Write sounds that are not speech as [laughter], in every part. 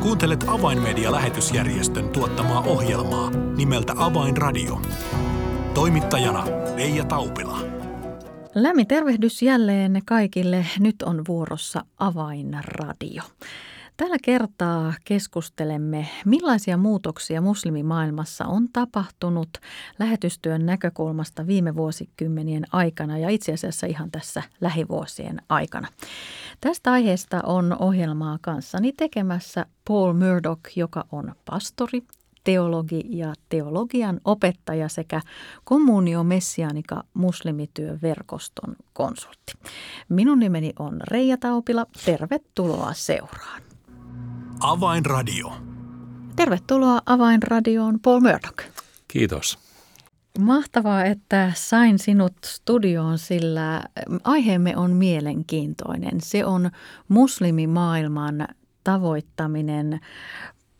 Kuuntelet Avainmedia-lähetysjärjestön tuottamaa ohjelmaa nimeltä Avainradio. Toimittajana Leija Taupila. Lämmin tervehdys jälleen kaikille. Nyt on vuorossa Avainradio. Tällä kertaa keskustelemme, millaisia muutoksia muslimimaailmassa on tapahtunut lähetystyön näkökulmasta viime vuosikymmenien aikana ja itse asiassa ihan tässä lähivuosien aikana. Tästä aiheesta on ohjelmaa kanssani tekemässä Paul Murdoch, joka on pastori, teologi ja teologian opettaja sekä Communio Messianica muslimityöverkoston konsultti. Minun nimeni on Reija Taupila. Tervetuloa seuraan. Avainradio. Tervetuloa Avainradioon Paul Murdoch. Kiitos. Mahtavaa, että sain sinut studioon, sillä aiheemme on mielenkiintoinen. Se on muslimimaailman tavoittaminen.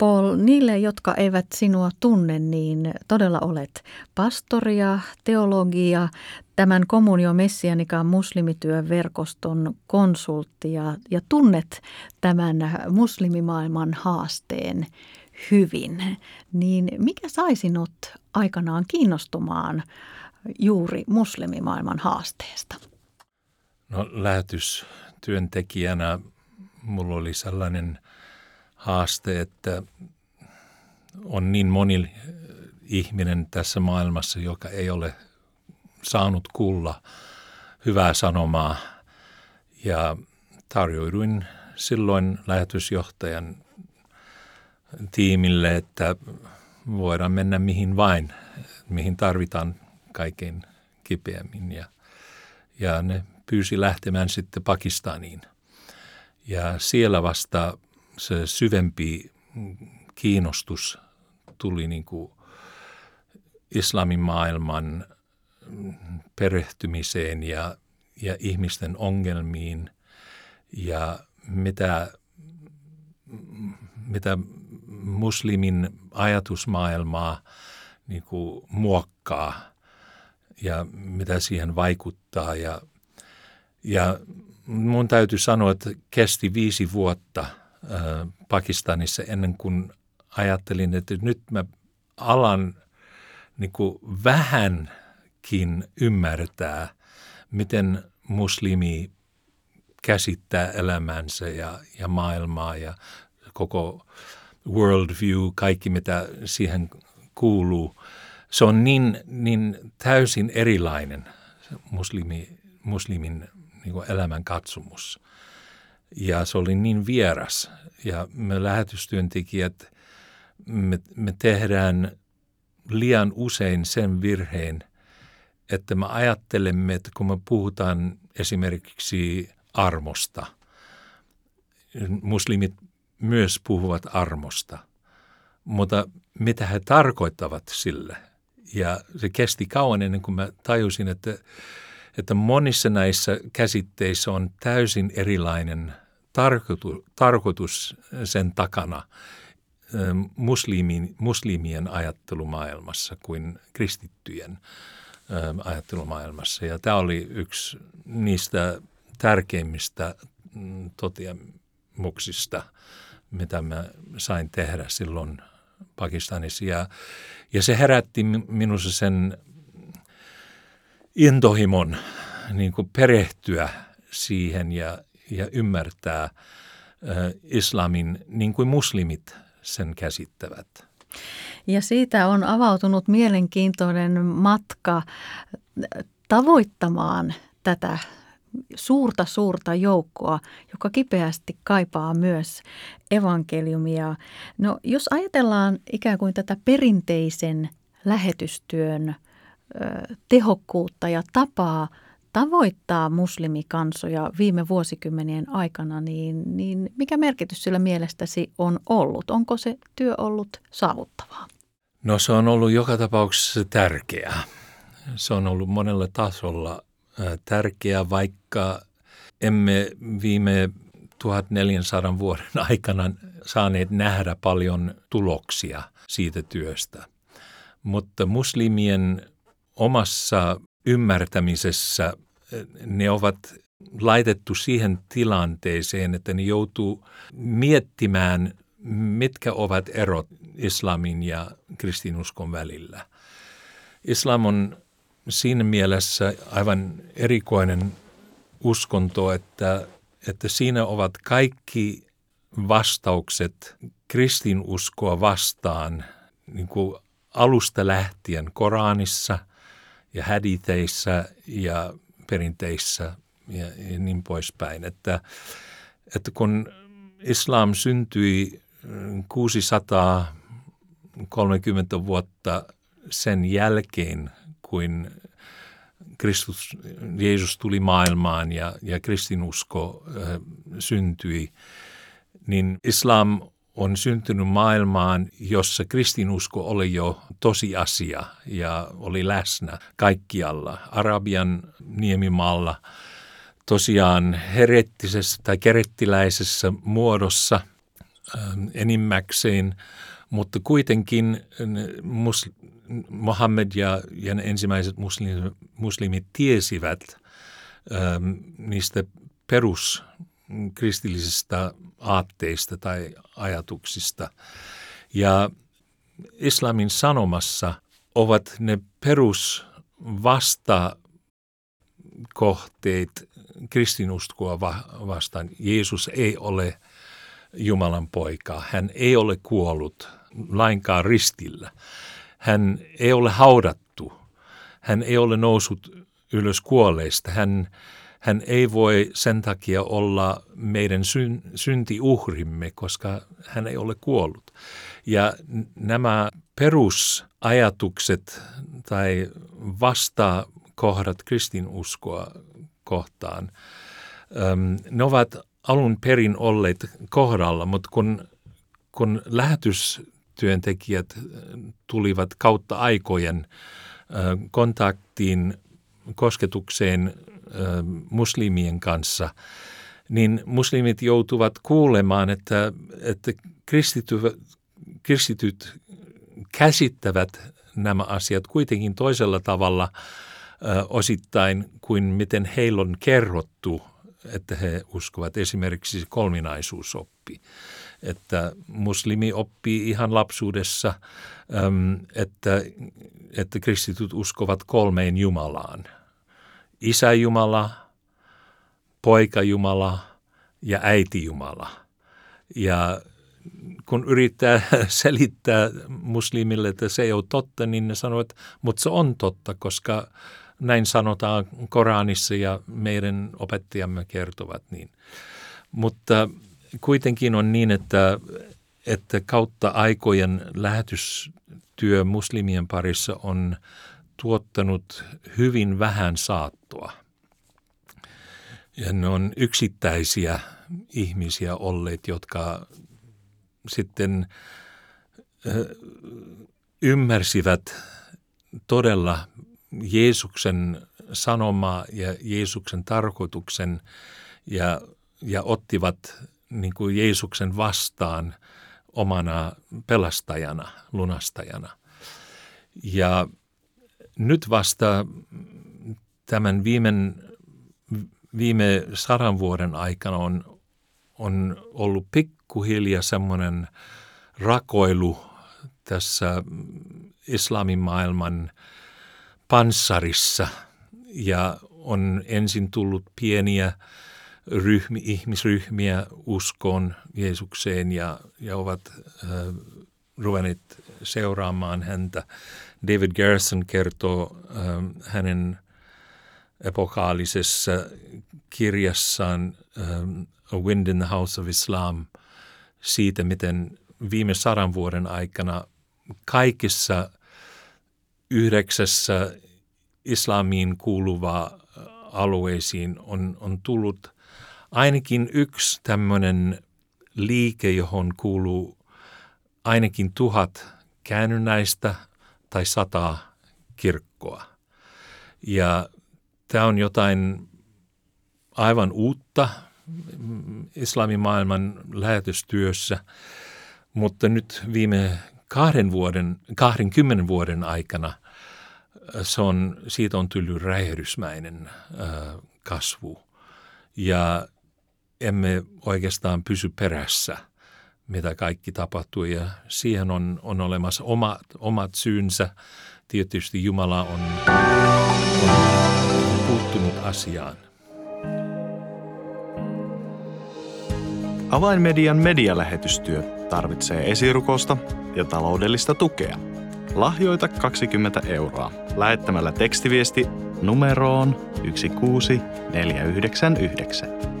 Paul, niille, jotka eivät sinua tunne, niin todella olet pastoria, teologia, tämän Communio Messianikan muslimityöverkoston konsultti ja, ja tunnet tämän muslimimaailman haasteen hyvin. Niin mikä sai sinut aikanaan kiinnostumaan juuri muslimimaailman haasteesta? No lähetystyöntekijänä mulla oli sellainen haaste, että on niin moni ihminen tässä maailmassa, joka ei ole saanut kuulla hyvää sanomaa. Ja tarjouduin silloin lähetysjohtajan tiimille, että voidaan mennä mihin vain, mihin tarvitaan kaikkein kipeämmin. Ja, ja ne pyysi lähtemään sitten Pakistaniin. Ja siellä vasta se syvempi kiinnostus tuli niin kuin islamin maailman perehtymiseen ja, ja ihmisten ongelmiin ja mitä, mitä muslimin ajatusmaailmaa niin kuin muokkaa ja mitä siihen vaikuttaa. Ja, ja mun täytyy sanoa, että kesti viisi vuotta Pakistanissa ennen kuin ajattelin, että nyt mä alan niin kuin vähänkin ymmärtää, miten muslimi käsittää elämänsä ja, ja maailmaa ja koko worldview, kaikki mitä siihen kuuluu. Se on niin, niin täysin erilainen muslimi, muslimin niin elämän katsomus. Ja se oli niin vieras. Ja me lähetystyöntekijät, me, me tehdään liian usein sen virheen, että me ajattelemme, että kun me puhutaan esimerkiksi armosta, muslimit myös puhuvat armosta, mutta mitä he tarkoittavat sille. Ja se kesti kauan ennen kuin mä tajusin, että, että monissa näissä käsitteissä on täysin erilainen tarkoitus, tarkoitus sen takana muslimin, muslimien ajattelumaailmassa kuin kristittyjen ajattelumaailmassa. Ja tämä oli yksi niistä tärkeimmistä mm, toteamuksista, mitä mä sain tehdä silloin Pakistanissa. Ja, ja se herätti minussa sen intohimon niin kuin perehtyä siihen ja, ja ymmärtää islamin niin kuin muslimit sen käsittävät. Ja siitä on avautunut mielenkiintoinen matka tavoittamaan tätä suurta, suurta joukkoa, joka kipeästi kaipaa myös evankeliumia. No jos ajatellaan ikään kuin tätä perinteisen lähetystyön tehokkuutta ja tapaa tavoittaa muslimikansoja viime vuosikymmenien aikana, niin, niin mikä merkitys sillä mielestäsi on ollut? Onko se työ ollut saavuttavaa? No se on ollut joka tapauksessa tärkeää. Se on ollut monella tasolla tärkeää, vaikka emme viime 1400 vuoden [laughs] aikana saaneet nähdä paljon tuloksia siitä työstä. Mutta muslimien omassa ymmärtämisessä ne ovat laitettu siihen tilanteeseen, että ne joutuu miettimään, mitkä ovat erot islamin ja kristinuskon välillä. Islam on siinä mielessä aivan erikoinen uskonto, että, että siinä ovat kaikki vastaukset kristinuskoa vastaan niin kuin alusta lähtien Koranissa ja haditheissä ja perinteissä ja, ja niin poispäin. Että, että kun islam syntyi 630 vuotta sen jälkeen, kuin Kristus, Jeesus tuli maailmaan ja, ja kristinusko äh, syntyi, niin islam on syntynyt maailmaan, jossa kristinusko oli jo tosiasia ja oli läsnä kaikkialla. Arabian niemimaalla tosiaan herettisessä tai kerettiläisessä muodossa ähm, enimmäkseen, mutta kuitenkin Mohammed ja, ja ne ensimmäiset muslimit, muslimit tiesivät ähm, niistä perus kristillisistä aatteista tai ajatuksista. Ja islamin sanomassa ovat ne perusvastakohteet kristinuskoa vastaan. Jeesus ei ole Jumalan poika. Hän ei ole kuollut lainkaan ristillä. Hän ei ole haudattu. Hän ei ole noussut ylös kuolleista. Hän, hän ei voi sen takia olla meidän syn, syntiuhrimme, koska hän ei ole kuollut. Ja nämä perusajatukset tai vastakohdat kristinuskoa kohtaan, ne ovat alun perin olleet kohdalla, mutta kun, kun lähetystyöntekijät tulivat kautta aikojen kontaktiin, kosketukseen muslimien kanssa, niin muslimit joutuvat kuulemaan, että, että kristityt, kristityt käsittävät nämä asiat kuitenkin toisella tavalla ö, osittain kuin miten heillä on kerrottu, että he uskovat esimerkiksi kolminaisuusoppi. Että muslimi oppii ihan lapsuudessa, että, että kristityt uskovat kolmeen Jumalaan – Isä Jumala, poika Jumala ja äiti Jumala. Ja kun yrittää [laughs] selittää muslimille, että se ei ole totta, niin ne sanovat, mutta se on totta, koska näin sanotaan Koranissa ja meidän opettajamme kertovat niin. Mutta kuitenkin on niin, että, että kautta aikojen lähetystyö muslimien parissa on tuottanut hyvin vähän saattoa. Ja ne on yksittäisiä ihmisiä olleet, jotka sitten ymmärsivät todella Jeesuksen sanomaa ja Jeesuksen tarkoituksen ja, ja ottivat niin kuin Jeesuksen vastaan omana pelastajana, lunastajana. Ja nyt vasta tämän viimen, viime sadan vuoden aikana on, on ollut pikkuhiljaa semmoinen rakoilu tässä islamin maailman panssarissa ja on ensin tullut pieniä ryhmi, ihmisryhmiä uskoon Jeesukseen ja, ja ovat äh, ruvenneet seuraamaan häntä. David Garrison kertoo ähm, hänen epokaalisessa kirjassaan ähm, A Wind in the House of Islam siitä, miten viime sadan vuoden aikana kaikissa yhdeksässä islamiin kuuluvaa alueisiin on, on tullut ainakin yksi tämmöinen liike, johon kuuluu ainakin tuhat käännynnäistä tai sata kirkkoa. Ja tämä on jotain aivan uutta islamimaailman lähetystyössä, mutta nyt viime kahden vuoden, 20 vuoden aikana se on, siitä on tullut räjähdysmäinen kasvu. Ja emme oikeastaan pysy perässä – mitä kaikki tapahtui ja siihen on, on olemassa omat, omat syynsä. Tietysti Jumala on, on puuttunut asiaan. Avainmedian medialähetystyö tarvitsee esirukosta ja taloudellista tukea. Lahjoita 20 euroa lähettämällä tekstiviesti numeroon 16499.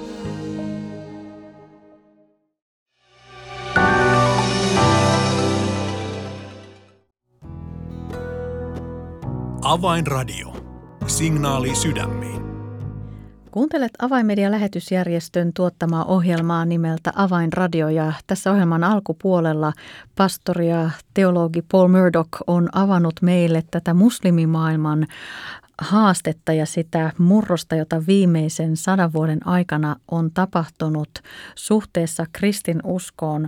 Avainradio. Signaali sydämiin. Kuuntelet Avainmedia-lähetysjärjestön tuottamaa ohjelmaa nimeltä Avainradio ja tässä ohjelman alkupuolella pastori ja teologi Paul Murdoch on avannut meille tätä muslimimaailman haastetta ja sitä murrosta, jota viimeisen sadan vuoden aikana on tapahtunut suhteessa kristinuskoon.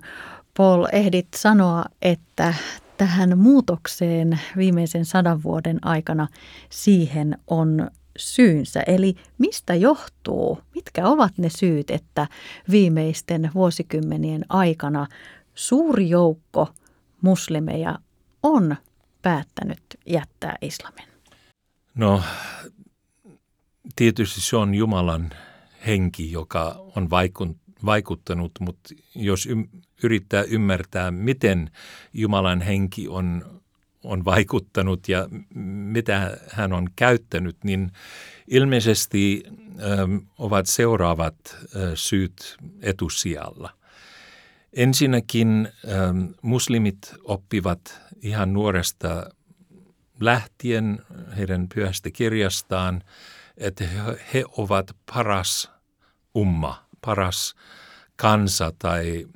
Paul, ehdit sanoa, että tähän muutokseen viimeisen sadan vuoden aikana siihen on syynsä. Eli mistä johtuu, mitkä ovat ne syyt, että viimeisten vuosikymmenien aikana suuri joukko muslimeja on päättänyt jättää islamin? No tietysti se on Jumalan henki, joka on vaikuttanut, mutta jos yrittää ymmärtää, miten Jumalan henki on, on vaikuttanut ja mitä hän on käyttänyt, niin ilmeisesti ähm, ovat seuraavat äh, syyt etusijalla. Ensinnäkin ähm, muslimit oppivat ihan nuoresta lähtien heidän pyhästä kirjastaan, että he ovat paras umma, paras kansa tai,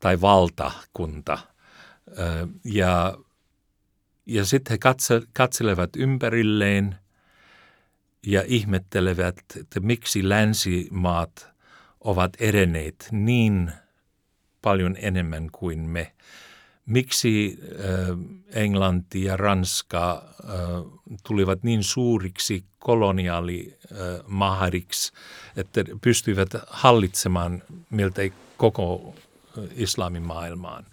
tai valtakunta. Ja, ja sitten he katse, katselevat ympärilleen ja ihmettelevät, että miksi länsimaat ovat edenneet niin paljon enemmän kuin me – miksi Englanti ja Ranska tulivat niin suuriksi koloniaalimahdiksi, että pystyivät hallitsemaan miltei koko islamin maailmaan.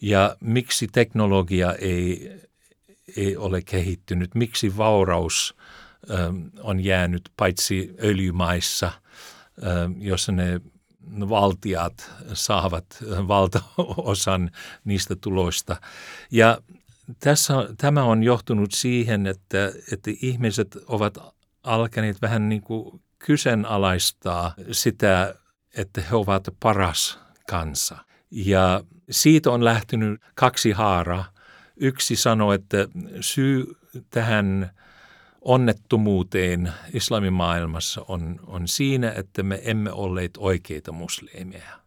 Ja miksi teknologia ei, ei ole kehittynyt, miksi vauraus on jäänyt paitsi öljymaissa, jossa ne valtiat saavat valtaosan niistä tuloista. Ja tässä, tämä on johtunut siihen, että, että ihmiset ovat alkaneet vähän niin kuin kyseenalaistaa sitä, että he ovat paras kansa. Ja siitä on lähtenyt kaksi haaraa. Yksi sanoi, että syy tähän onnettomuuteen islamin maailmassa on, on siinä, että me emme olleet oikeita muslimeja.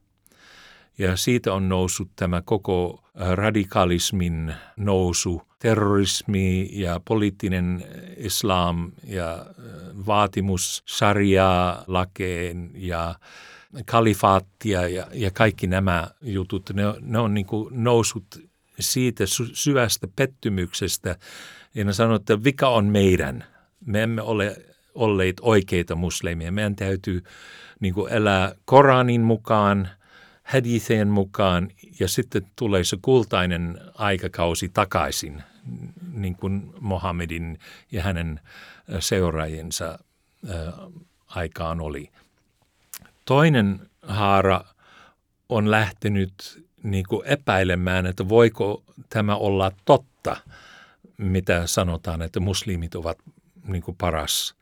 Ja siitä on noussut tämä koko äh, radikalismin nousu, terrorismi ja poliittinen islam ja äh, vaatimus sharia-lakeen ja kalifaattia ja, ja kaikki nämä jutut, ne, ne on niin kuin noussut siitä syvästä pettymyksestä, ja ne sanoo, että vika on meidän. Me emme ole olleet oikeita muslimia. Meidän täytyy niin kuin elää Koranin mukaan, haditheen mukaan ja sitten tulee se kultainen aikakausi takaisin, niin kuin Mohammedin ja hänen seuraajiensa aikaan oli. Toinen haara on lähtenyt niin kuin epäilemään, että voiko tämä olla totta – mitä sanotaan, että muslimit ovat niin kuin paras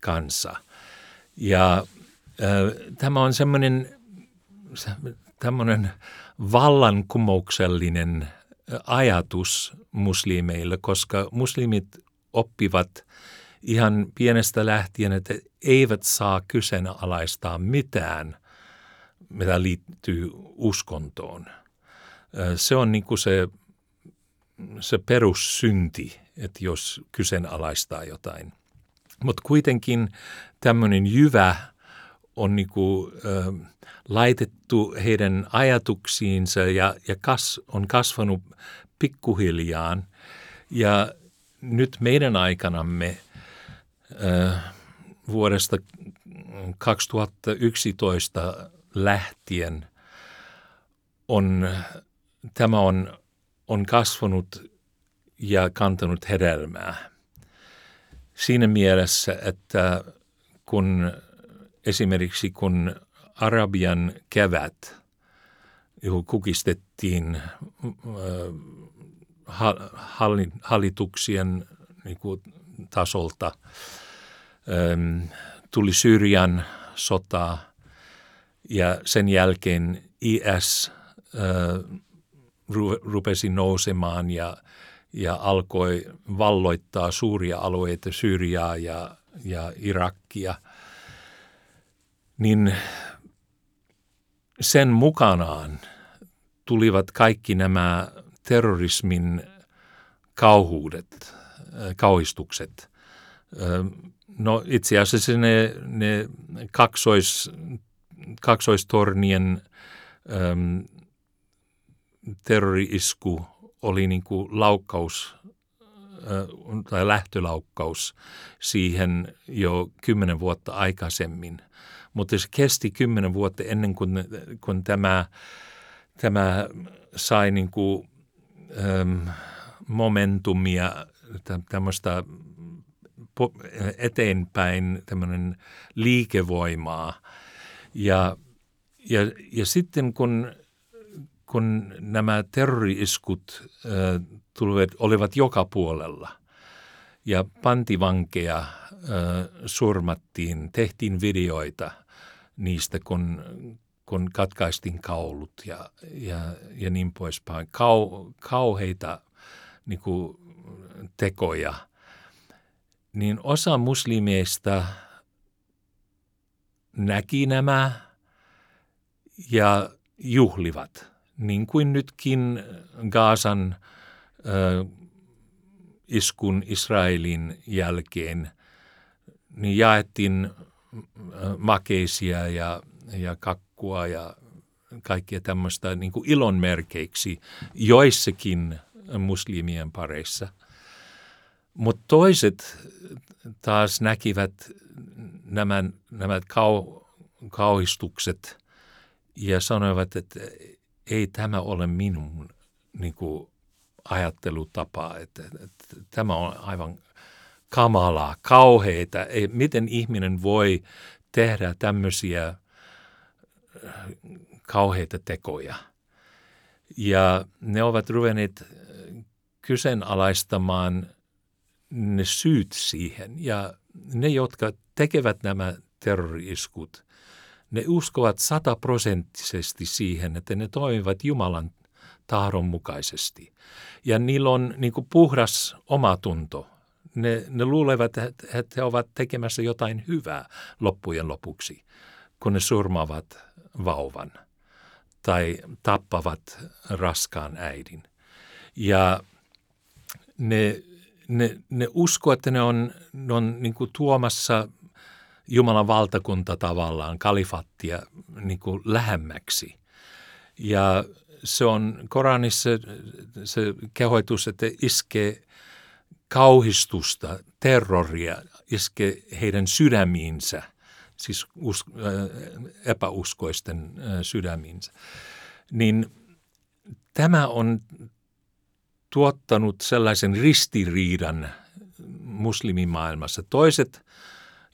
kansa. Ja äh, tämä on semmoinen tämmöinen vallankumouksellinen ajatus muslimeille, koska muslimit oppivat ihan pienestä lähtien, että eivät saa kyseenalaistaa mitään, mitä liittyy uskontoon. Se on niin kuin se se perussynti, että jos kyseenalaistaa jotain. Mutta kuitenkin tämmöinen jyvä on niinku, äh, laitettu heidän ajatuksiinsa ja, ja kas, on kasvanut pikkuhiljaan. Ja nyt meidän aikanamme äh, vuodesta 2011 lähtien on, tämä on, on kasvanut ja kantanut hedelmää. Siinä mielessä, että kun esimerkiksi kun Arabian kevät kukistettiin äh, hallituksien niin tasolta, ähm, tuli Syyrian sota ja sen jälkeen IS äh, rupesi nousemaan ja, ja alkoi valloittaa suuria alueita, Syyriaa ja, ja Irakia, niin sen mukanaan tulivat kaikki nämä terrorismin kauhuudet, kauhistukset. No itse asiassa ne, ne kaksois, kaksoistornien äm, terrori-isku oli niin kuin laukkaus tai lähtölaukkaus siihen jo kymmenen vuotta aikaisemmin. Mutta se kesti kymmenen vuotta ennen kuin, kun tämä, tämä sai niin kuin, äm, momentumia, tämmöistä eteenpäin tämmöinen liikevoimaa. Ja, ja, ja sitten kun, kun nämä terroriiskut äh, tulivat, olivat joka puolella ja pantivankeja äh, surmattiin, tehtiin videoita niistä, kun, kun katkaistiin kaulut ja, ja, ja niin poispäin. Kau, kauheita niin kuin, tekoja – niin osa muslimeista näki nämä ja juhlivat, niin kuin nytkin Gaasan äh, iskun Israelin jälkeen, niin jaettiin makeisia ja, ja kakkua ja kaikkia tämmöistä niin kuin ilonmerkeiksi joissakin muslimien pareissa – mutta toiset taas näkivät nämä, nämä kau, kauhistukset ja sanoivat, että ei tämä ole minun niin kuin, ajattelutapa, että, että tämä on aivan kamalaa, kauheita. Ei, miten ihminen voi tehdä tämmöisiä äh, kauheita tekoja. Ja ne ovat ruvenneet kyseenalaistamaan – ne syyt siihen. Ja ne, jotka tekevät nämä terroriiskut, ne uskovat sataprosenttisesti siihen, että ne toimivat Jumalan tahdon mukaisesti. Ja niillä on niin kuin puhdas omatunto. Ne, ne luulevat, että he ovat tekemässä jotain hyvää loppujen lopuksi, kun ne surmaavat vauvan tai tappavat raskaan äidin. Ja ne ne, ne uskoo, että ne on, ne on niin tuomassa Jumalan valtakunta tavallaan, kalifattia niin lähemmäksi. Ja se on Koranissa se kehoitus, että iskee kauhistusta, terroria, iskee heidän sydämiinsä, siis us, epäuskoisten sydämiinsä. Niin tämä on tuottanut sellaisen ristiriidan muslimimaailmassa. Toiset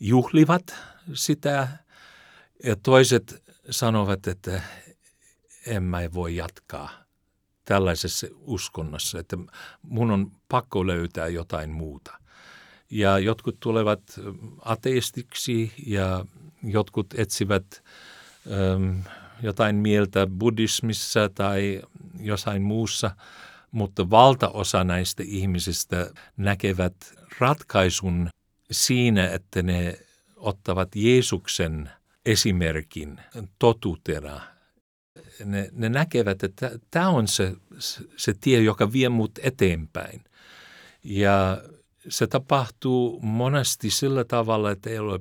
juhlivat sitä ja toiset sanovat, että en mä voi jatkaa tällaisessa uskonnossa, että mun on pakko löytää jotain muuta. Ja jotkut tulevat ateistiksi ja jotkut etsivät ähm, jotain mieltä buddhismissa tai jossain muussa – mutta valtaosa näistä ihmisistä näkevät ratkaisun siinä, että ne ottavat Jeesuksen esimerkin totuutena. Ne, ne näkevät, että tämä on se, se tie, joka vie mut eteenpäin. Ja se tapahtuu monesti sillä tavalla, että ei ole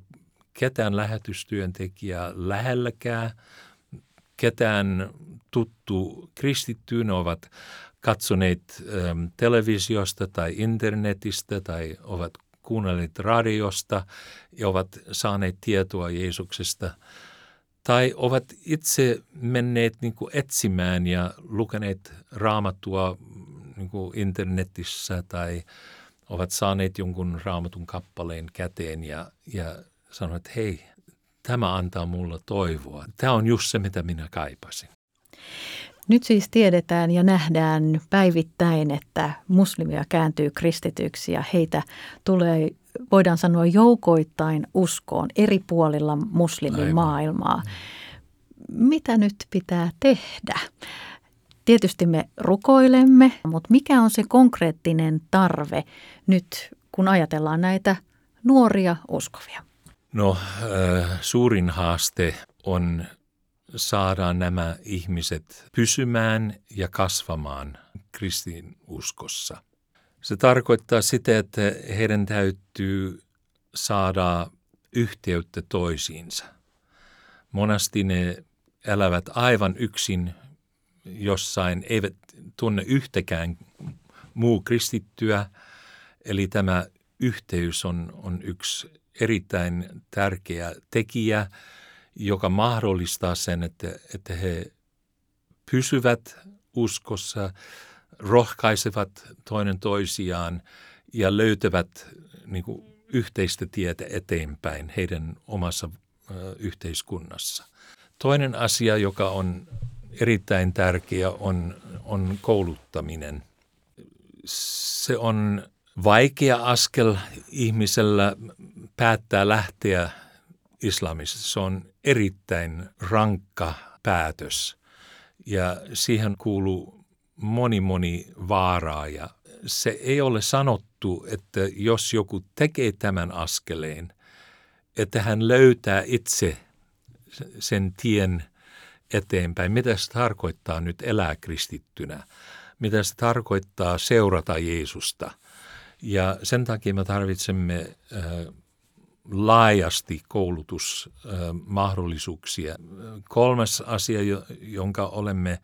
ketään lähetystyöntekijää lähelläkään, ketään tuttu kristittyyn ovat katsoneet ähm, televisiosta tai internetistä tai ovat kuunnelleet radiosta ja ovat saaneet tietoa Jeesuksesta – tai ovat itse menneet niin kuin etsimään ja lukeneet raamattua niin kuin internetissä tai ovat saaneet jonkun raamatun kappaleen käteen ja, ja sanoivat, että hei, tämä antaa mulle toivoa. Tämä on just se, mitä minä kaipasin. Nyt siis tiedetään ja nähdään päivittäin, että muslimia kääntyy kristityksi ja heitä tulee voidaan sanoa joukoittain uskoon eri puolilla muslimimaailmaa. Aivan. Mitä nyt pitää tehdä? Tietysti me rukoilemme, mutta mikä on se konkreettinen tarve nyt, kun ajatellaan näitä nuoria uskovia? No, äh, suurin haaste on saada nämä ihmiset pysymään ja kasvamaan kristinuskossa. Se tarkoittaa sitä, että heidän täytyy saada yhteyttä toisiinsa. Monasti ne elävät aivan yksin jossain, eivät tunne yhtäkään muu kristittyä. Eli tämä yhteys on, on yksi erittäin tärkeä tekijä, joka mahdollistaa sen, että, että he pysyvät uskossa, rohkaisevat toinen toisiaan ja löytävät niin kuin, yhteistä tietä eteenpäin heidän omassa ö, yhteiskunnassa. Toinen asia, joka on erittäin tärkeä, on, on kouluttaminen. Se on vaikea askel ihmisellä päättää lähteä islamista. Se on erittäin rankka päätös ja siihen kuuluu moni moni vaaraa ja se ei ole sanottu, että jos joku tekee tämän askeleen, että hän löytää itse sen tien eteenpäin. Mitä se tarkoittaa nyt elää kristittynä? Mitä se tarkoittaa seurata Jeesusta? Ja sen takia me tarvitsemme laajasti koulutusmahdollisuuksia. Kolmas asia, jonka olemme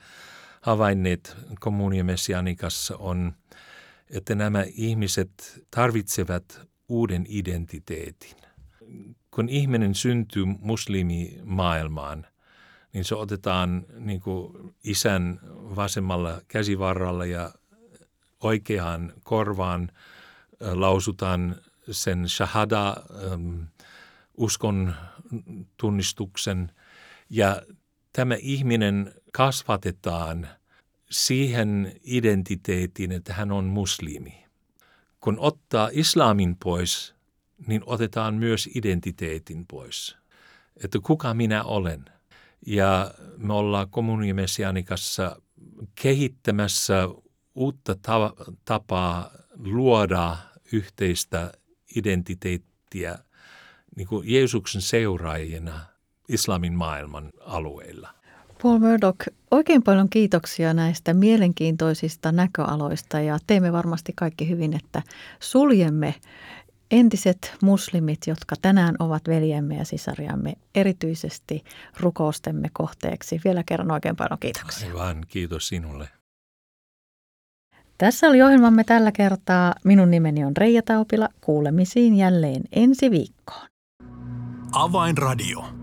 havainneet kommuniomessianikassa on, että nämä ihmiset tarvitsevat uuden identiteetin. Kun ihminen syntyy muslimimaailmaan, niin se otetaan niin kuin isän vasemmalla käsivarralla ja oikeaan korvaan lausutaan sen shahada, uskon tunnistuksen. Ja tämä ihminen kasvatetaan siihen identiteettiin, että hän on muslimi. Kun ottaa islamin pois, niin otetaan myös identiteetin pois. Että kuka minä olen. Ja me ollaan kommunimessianikassa kehittämässä uutta tapaa luoda yhteistä identiteettiä niin kuin Jeesuksen seuraajina islamin maailman alueilla. Paul Murdoch, oikein paljon kiitoksia näistä mielenkiintoisista näköaloista ja teemme varmasti kaikki hyvin, että suljemme entiset muslimit, jotka tänään ovat veljemme ja sisariamme, erityisesti rukoustemme kohteeksi. Vielä kerran oikein paljon kiitoksia. Aivan, kiitos sinulle. Tässä oli ohjelmamme tällä kertaa. Minun nimeni on Reija Taupila. Kuulemisiin jälleen ensi viikkoon. Avainradio.